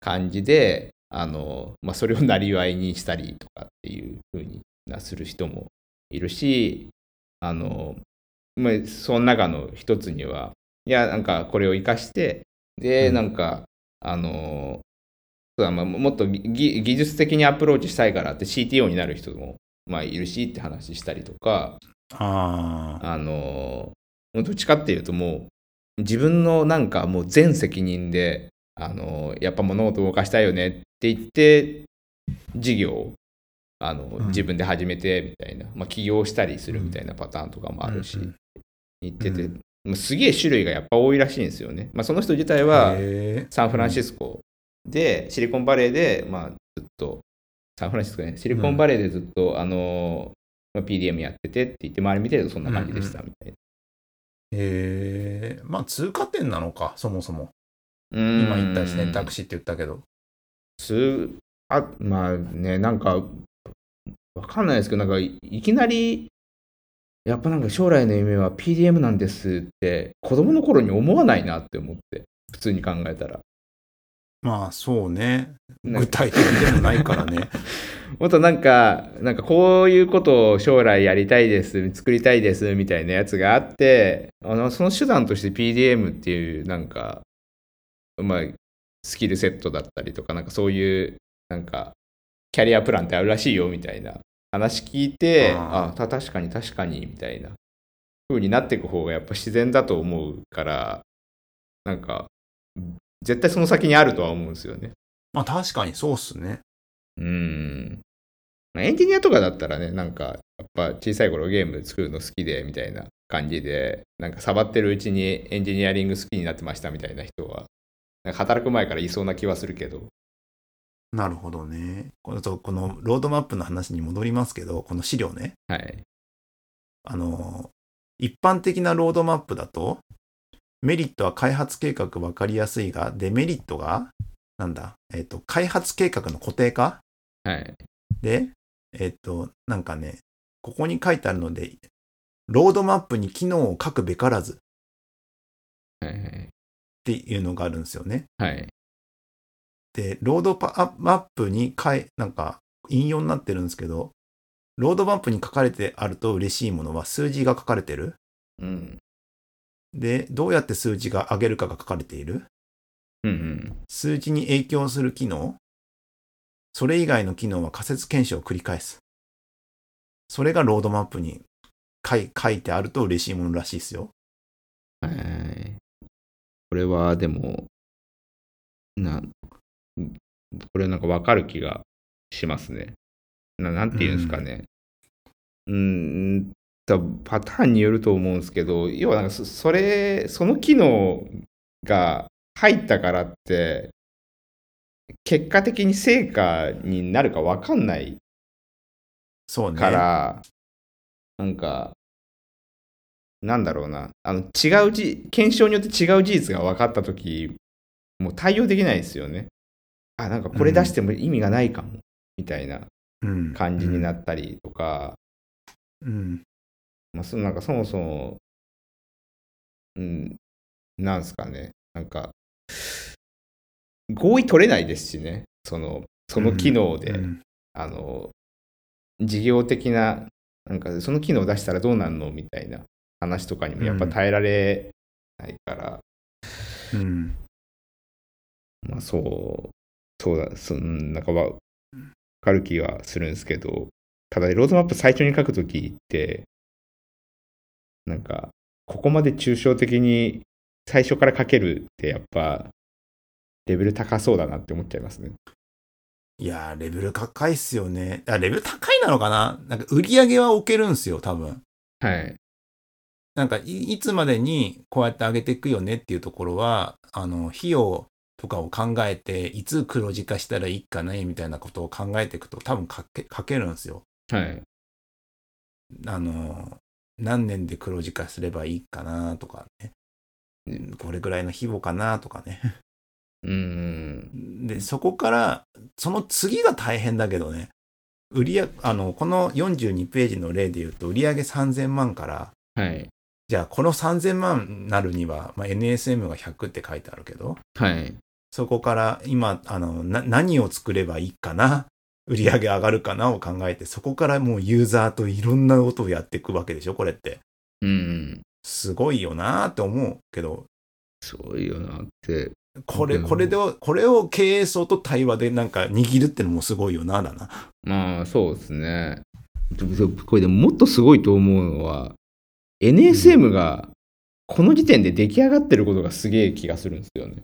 感じで、あの、まあ、それをなりわいにしたりとかっていう風になする人もいるし、あの、まあ、その中の一つには、いや、なんかこれを活かして、で、うんなんか、あの、そうだまあもっとぎ技術的にアプローチしたいからって CTO になる人も、まあ、いるしって話したりとか、ああ。あの、どっちかっていうともう、自分のなんかもう全責任で、あの、やっぱ物事を動かしたいよねって言って、事業をあの、うん自分で始めてみたいな、まあ、起業したりするみたいなパターンとかもあるし、うんうん言ってて、うんまあすげえ種類がやっぱ多いらしいんですよね。まあ、その人自体はへサンフランシスコで、シリコンバレーで、まあ、ずっと、サンフランシスコね、シリコンバレーでずっと、あの、まあ、PDM やっててって言って、周り見てるとそんな感じでしたみたいな。え。へえ。まあ、通過点なのか、そもそも。今今言った選択肢って言ったけど。つあまあねなんかわかんないですけどなんかいいきなりやっぱなんか将来の夢は PDM なんですって子供の頃に思わないなって思って普通に考えたらまあそうね。具体的でもないからね。もっとなんか、なんかこういうことを将来やりたいです、作りたいですみたいなやつがあって、あのその手段として PDM っていうなんか、まあ、スキルセットだったりとか、なんかそういうなんかキャリアプランってあるらしいよみたいな話聞いて、ああた確かに確かにみたいな風になっていく方がやっぱ自然だと思うから、なんか絶対その先にあるとは思うんですよね。まあ確かにそうっすね。うん。まあエンジニアとかだったらね、なんか、やっぱ小さい頃ゲーム作るの好きで、みたいな感じで、なんか触ってるうちにエンジニアリング好きになってましたみたいな人は、働く前からいそうな気はするけど。なるほどね。このこのロードマップの話に戻りますけど、この資料ね。はい。あの、一般的なロードマップだと、メリットは開発計画分かりやすいが、デメリットが、なんだ、えっ、と、開発計画の固定化？はい。で、えっ、と、なんかね、ここに書いてあるので、ロードマップに機能を書くべからずっはい。ていうのがあるんですよね。はい。で、ロードパマップにかい、なんか、引用になってるんですけど、ロードマップに書かれてあると嬉しいものは数字が書かれてる。うん。で、どうやって数字が上げるかが書かれている。うんうん。数字に影響する機能。それ以外の機能は仮説検証を繰り返す。それがロードマップに書いてあると嬉しいものらしいですよ。はい。これはでも、な、これなんかわかる気がしますね。ななんていうんですかね。うーん、だパターンによると思うんですけど、要はなんかそそれ、その機能が入ったからって、結果的に成果になるかわかんないそうね。から、なんか、なんだろうな、あの違うじ、検証によって違う事実が分かったとき、もう対応できないですよね。あ、なんかこれ出しても意味がないかも、みたいなうん。感じになったりとか、うん。まあ、そなんかそもそも、うん、なんすかね、なんか、合意取れないですしね、その、その機能で。うん。あの、事業的な、なんかその機能を出したらどうなんの？みたいな話とかにもやっぱ耐えられないから、うん。まあそう、そうだ、そうんなんかわかる気はするんですけど、ただロードマップ最初に書くときって、なんか、ここまで抽象的に最初から書けるってやっぱ、レベル高そうだなって思っちゃいますね。いやー、レベル高いっすよね。あ、レベル高いなのかな？なんか売り上げは置けるんすよ、多分。はい。なんかい、いつまでにこうやって上げていくよねっていうところは、あの、費用とかを考えて、いつ黒字化したらいいかね、みたいなことを考えていくと、多分書け、書けるんですよ。はい。あの、何年で黒字化すればいいかなとかね。これぐらいの規模かなとかね。うーん。で、そこから、その次が大変だけどね。売り上あの、この42ページの例で言うと、売上3000万から、はい。じゃあこの3000万なるには、まあ、NSM が100って書いてあるけど、はい。そこから今、あの、な、何を作ればいいかな？売り上げ上がるかなを考えて、そこからもうユーザーといろんなことをやっていくわけでしょ？これって。うん。すごいよなーって思うけど、そうよなって。これ、うんこれで、これを経営層と対話でなんか握るってのもすごいよな、だな。まあ、そうですね。これでももっとすごいと思うのは、NSM がこの時点で出来上がってることがすげえ気がするんですよね。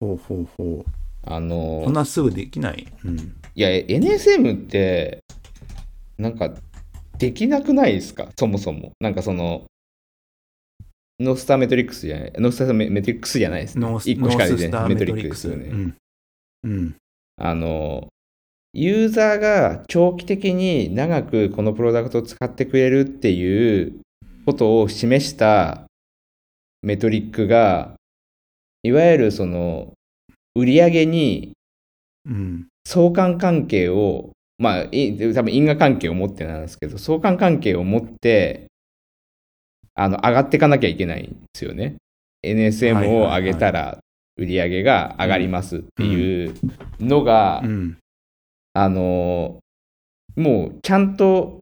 ほうほうほう。あのこん、なすぐできない？うん。いや、NSM って、なんか、できなくないですか？そもそも。なんかその、ノースターメトリックスじゃない、ノースターメトリックスじゃないですね。ノース1個しかススターないメトリ。ックスよね。うん。うん。あの、ユーザーが長期的に長くこのプロダクトを使ってくれるっていうことを示したメトリックが、いわゆるその売上にうん。相関関係を、まあ、い多分因果関係を持ってなんですけど、相関関係を持って、あの、上がっていかなきゃいけないんですよね。NSM を上げたら売り上げが上がりますっていうのが、うん。あのもうちゃんと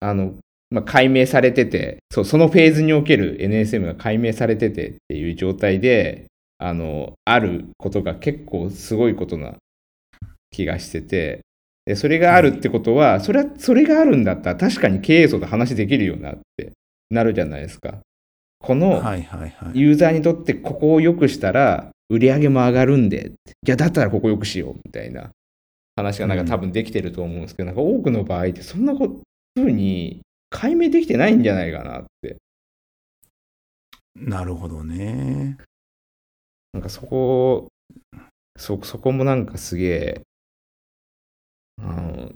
あの、まあ、解明されててそうそのフェーズにおける NSM が解明されててっていう状態であのあることが結構すごいことな気がしててでそれがあるってことは、それはそれがあるんだったら確かに経営層と話できるよなってなるじゃないですか。この。ユーザーにとってここを良くしたら売り上げも上がるんで、じゃあだったらここ良くしようみたいな話がなんか多分できてると思うんですけど、なんか多くの場合ってそんなふうに解明できてないんじゃないかなって。なるほどね。なんかそこ、そ、そこもなんかすげえ、あの、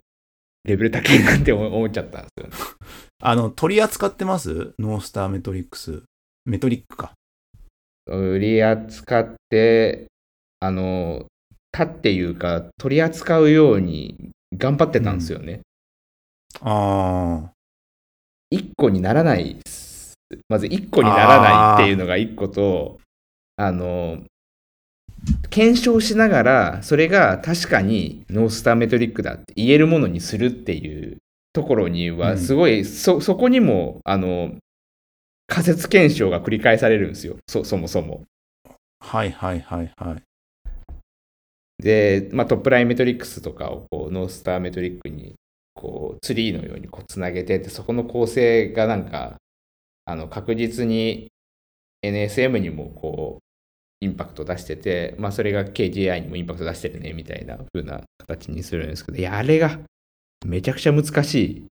レベル高いなって思思っちゃったんですよね。あの、取り扱ってます？ノースターメトリックス。メトリックか。売り扱って、あの、他っていうか、取り扱うように頑張ってたんですよね。あ一個にならないまず一個にならないっていうのが一個とあの検証しながらそれが確かにノースターメトリックだって言えるものにするっていうところにうんはすごい、そそこにもあの仮説検証が繰り返されるんですよそそもそも。あ。はいはいはいはい。で、まあ、トップラインメトリックスとかをこうノースターメトリックにこうツリーのようにこうつなげてってそこの構成がなんかあの確実に NSM にもこうインパクト出してて、まあ、それが KGI にもインパクト出してるねみたいな風な形にするんですけどいやあれがめちゃくちゃ難しい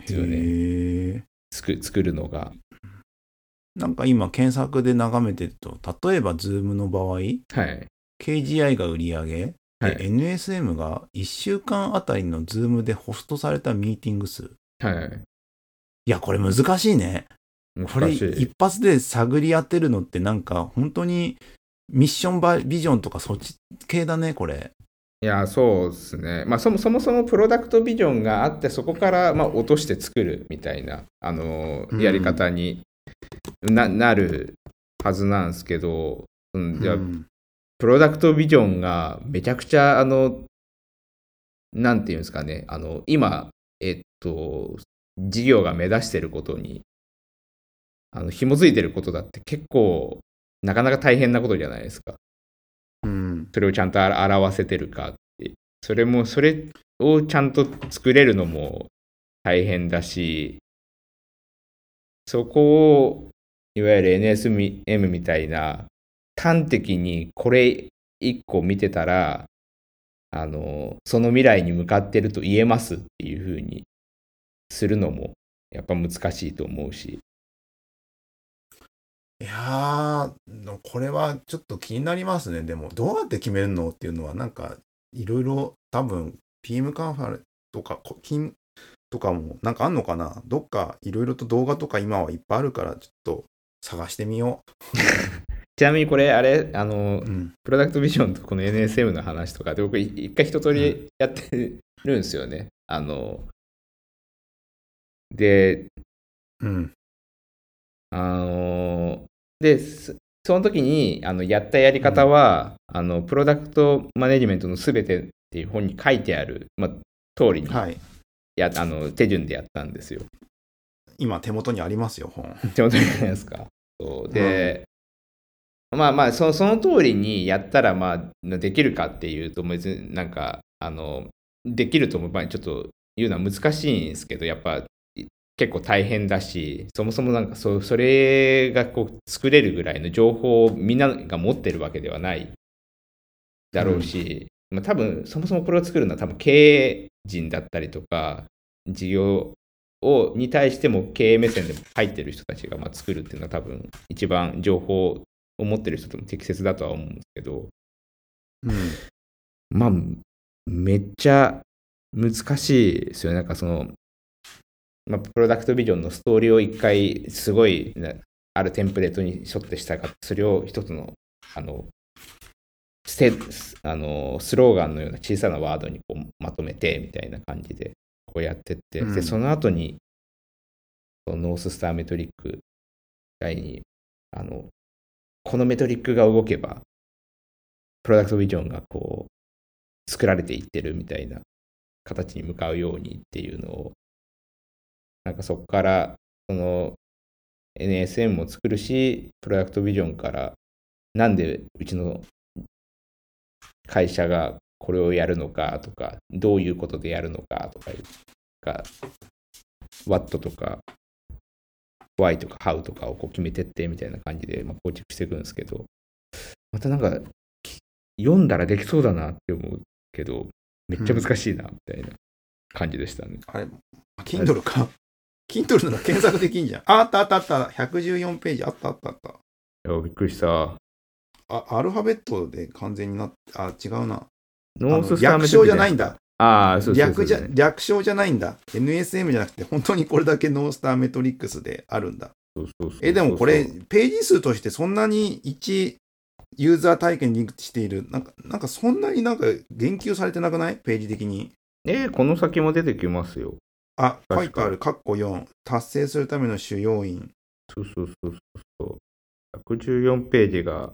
ですよね。作作るのが。なんか今検索で眺めてると、例えば Zoom の場合、はい。KGI が売り上げ、はいで NSM が1週間あたりの Zoom でホストされたミーティング数。はい。いや、これ難しいね。これ一発で探り当てるのってなんか本当にミッションバビジョンとかそっち系だね、これ。いや、そうですね。まあそもそもそもプロダクトビジョンがあって、そこからまあ落として作るみたいな、あのうんやり方にななるはずなんですけど、うん、じゃあうんプロダクトビジョンがめちゃくちゃ、あの、なんていうんですかね、あの、今、えっと、事業が目指してることに、あの、紐づいてることだって結構、なかなか大変なことじゃないですか。うん。それをちゃんと表表せてるかって。それも、それをちゃんと作れるのも大変だし、そこを、いわゆる NSM みたいな、端的にこれ一個見てたら、あの、その未来に向かってると言えますっていうふうにするのも、やっぱ難しいと思うし。いやー、これはちょっと気になりますね。でも、どうやって決めるのっていうのは、なんか、いろいろ多分、PM カンファレンスとか、こ金とかも、なんかあんのかな？どっかいろいろと動画とか今はいっぱいあるから、ちょっと探してみよ ちなみにこれ、あれ、あのう。、うん。プロダクトビジョンとこの NSM の話とかで僕い一回一通りやってるんですよね。あの、で、うん。あの、で、そその時にあのやったやり方は、あの、プロダクトマネジメントのすべてっていう本に書いてある、まあ、通りにはい。や、あの手順でやったんですよ。今、手元にありますよ、本。手元にじゃないですか？そうで、まあまあその、その通りにやったら、まあ、できるかっていうと、別になんか、あの、できるとも、まあ、ちょっと言うのは難しいんですけど、やっぱ結構大変だし、そもそもなんかそ、それがこう作れるぐらいの情報をみんなが持ってるわけではないだろうし、まあ、多分そもそもこれを作るのは多分経営陣だったりとか、事業をに対しても経営目線で入ってる人たちがまあ作るっていうのは多分一番情報を持ってる人とも適切だとは思うんですけど、うん。まあ、めっちゃ難しいですよね。なんかその、まあ、プロダクトビジョンのストーリーを一回すごいなあるテンプレートに沿って従って、それを一つの、あの、ステあのスローガンのような小さなワードにこうまとめてみたいな感じでこうやってって、うんでその後にそのノーススターメトリック以外にあのこのメトリックが動けば、プロダクトビジョンがこう、作られていってるみたいな形に向かうようにっていうのを、なんかそこから、その NSM も作るし、プロダクトビジョンから、なんでうちの会社がこれをやるのかとか、どういうことでやるのかとかいうか、WAT とか Why とか How とかをこう決めてってみたいな感じでまあ構築していくんですけど、またなんかき読んだらできそうだなって思うけど、めっちゃ難しいなみたいな感じでしたね。あれ、Kindle か？Kindle なら検索できんじゃん。ああったあったあった。114ページあったあったあった。いやびっくりした。あ、アルファベットで完全になって、あ、違うな。ノーススターメあの略称じゃないんだ。ああ、そうそうそう略じゃ、略称じゃないんだ。NSM じゃなくて、本当にこれだけノースターメトリックスであるんだ。そうそうそうえ、でもこれ、ページ数としてそんなに1ユーザー体験にリンクしている、なんか、なんかそんなになんか言及されてなくない？ページ的に。えーこの先も出てきますよ。あ、書いてある、カッコ4。達成するための主要因。そうそうそうそうそう。114ページが、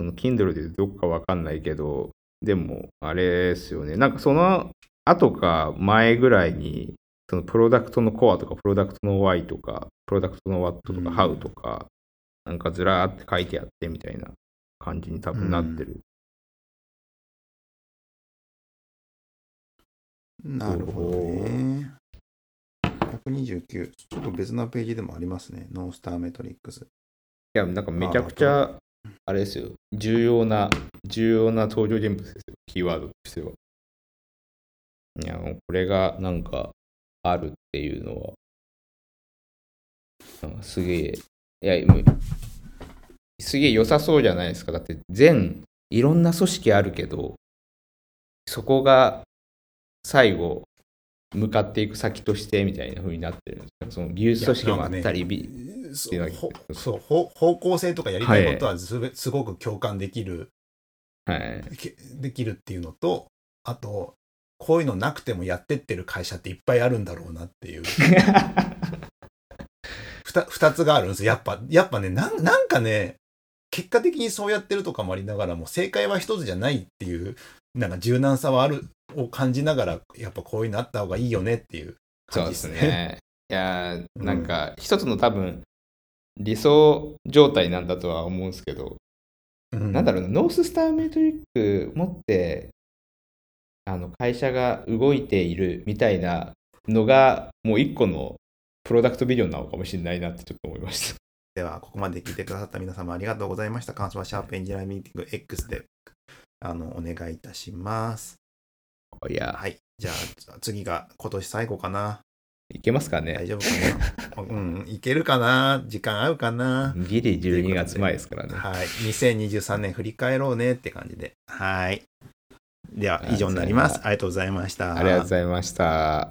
その Kindle でどこかわかんないけど、でも、あれですよね。なんかその後か前ぐらいに、そのプロダクトのコアとか、プロダクトの Y とか、プロダクトの What とか、うん How とか、なんかずらーって書いてあってみたいな感じに多分なってる。なるほどね。129。ちょっと別なページでもありますね。ノースターメトリックス。いや、なんかめちゃくちゃ、あれですよ。重要な、重要な登場人物ですよ。キーワードとしては。いや、もうこれがなんかあるっていうのは、すげえ、いや、もうすげえ良さそうじゃないですか。だって全、いろんな組織あるけど、そこが最後、向かっていく先としてみたいな風になってるんですよその技術組織もあったり、びそうっていうのほそうほ方向性とかやりたいことはすべすごく共感できる、はい。けできるっていうのと、あと、こういうのなくてもやってってる会社っていっぱいあるんだろうなっていう。二つがあるんですよ。やっぱ、やっぱね、なんなんかね、結果的にそうやってるとかもありながらも、正解は一つじゃないっていう、なんか柔軟さはある、を感じながら、やっぱこういうのあった方がいいよねっていうそうで感じですすね。ね。いやー、うんなんか、一つの多分、理想状態なんだとは思うんですけど、うんなんだろうな、ノーススターメトリック持って、あの会社が動いているみたいなのが、もう一個のプロダクトビジョンなのかもしれないなってちょっと思いました。では、ここまで聞いてくださった皆様ありがとうございました。感想はシャープエンジニアミーティング X であのお願いいたします。いや、はい。じゃあ、次が今年最後かな。いけますか大ね。丈夫かな？うん、いけるかな？時間合うかな？ギリ12月前ですからね。はい。2023年振り返ろうねって感じで。はい。では以上になります。ありがとうございました。ありがとうございました。